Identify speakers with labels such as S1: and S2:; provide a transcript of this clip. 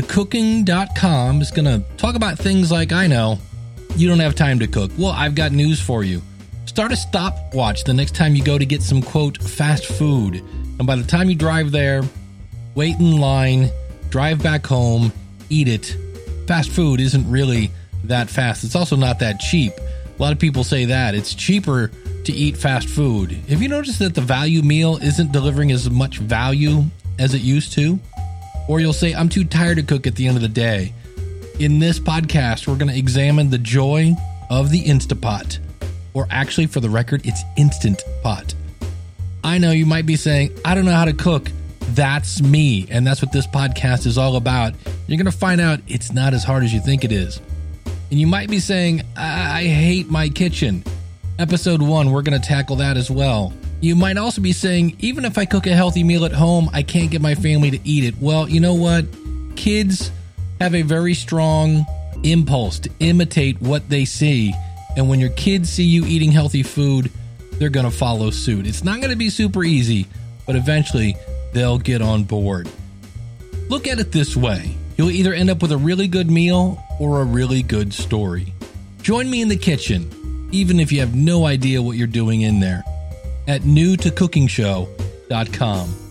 S1: to cooking.com is going to talk about things like I know you don't have time to cook. Well, I've got news for you. Start a stopwatch the next time you go to get some quote fast food. And by the time you drive there, wait in line, drive back home, eat it. Fast food isn't really that fast. It's also not that cheap. A lot of people say that. It's cheaper to eat fast food. Have you noticed that the value meal isn't delivering as much value as it used to? Or you'll say, I'm too tired to cook at the end of the day. In this podcast, we're going to examine the joy of the Instapot. Or actually, for the record, it's Instant Pot. I know you might be saying, I don't know how to cook. That's me. And that's what this podcast is all about. You're going to find out it's not as hard as you think it is. And you might be saying, I, I hate my kitchen. Episode one, we're going to tackle that as well. You might also be saying, even if I cook a healthy meal at home, I can't get my family to eat it. Well, you know what? Kids have a very strong impulse to imitate what they see. And when your kids see you eating healthy food, they're going to follow suit. It's not going to be super easy, but eventually they'll get on board. Look at it this way you'll either end up with a really good meal or a really good story. Join me in the kitchen, even if you have no idea what you're doing in there, at newtocookingshow.com.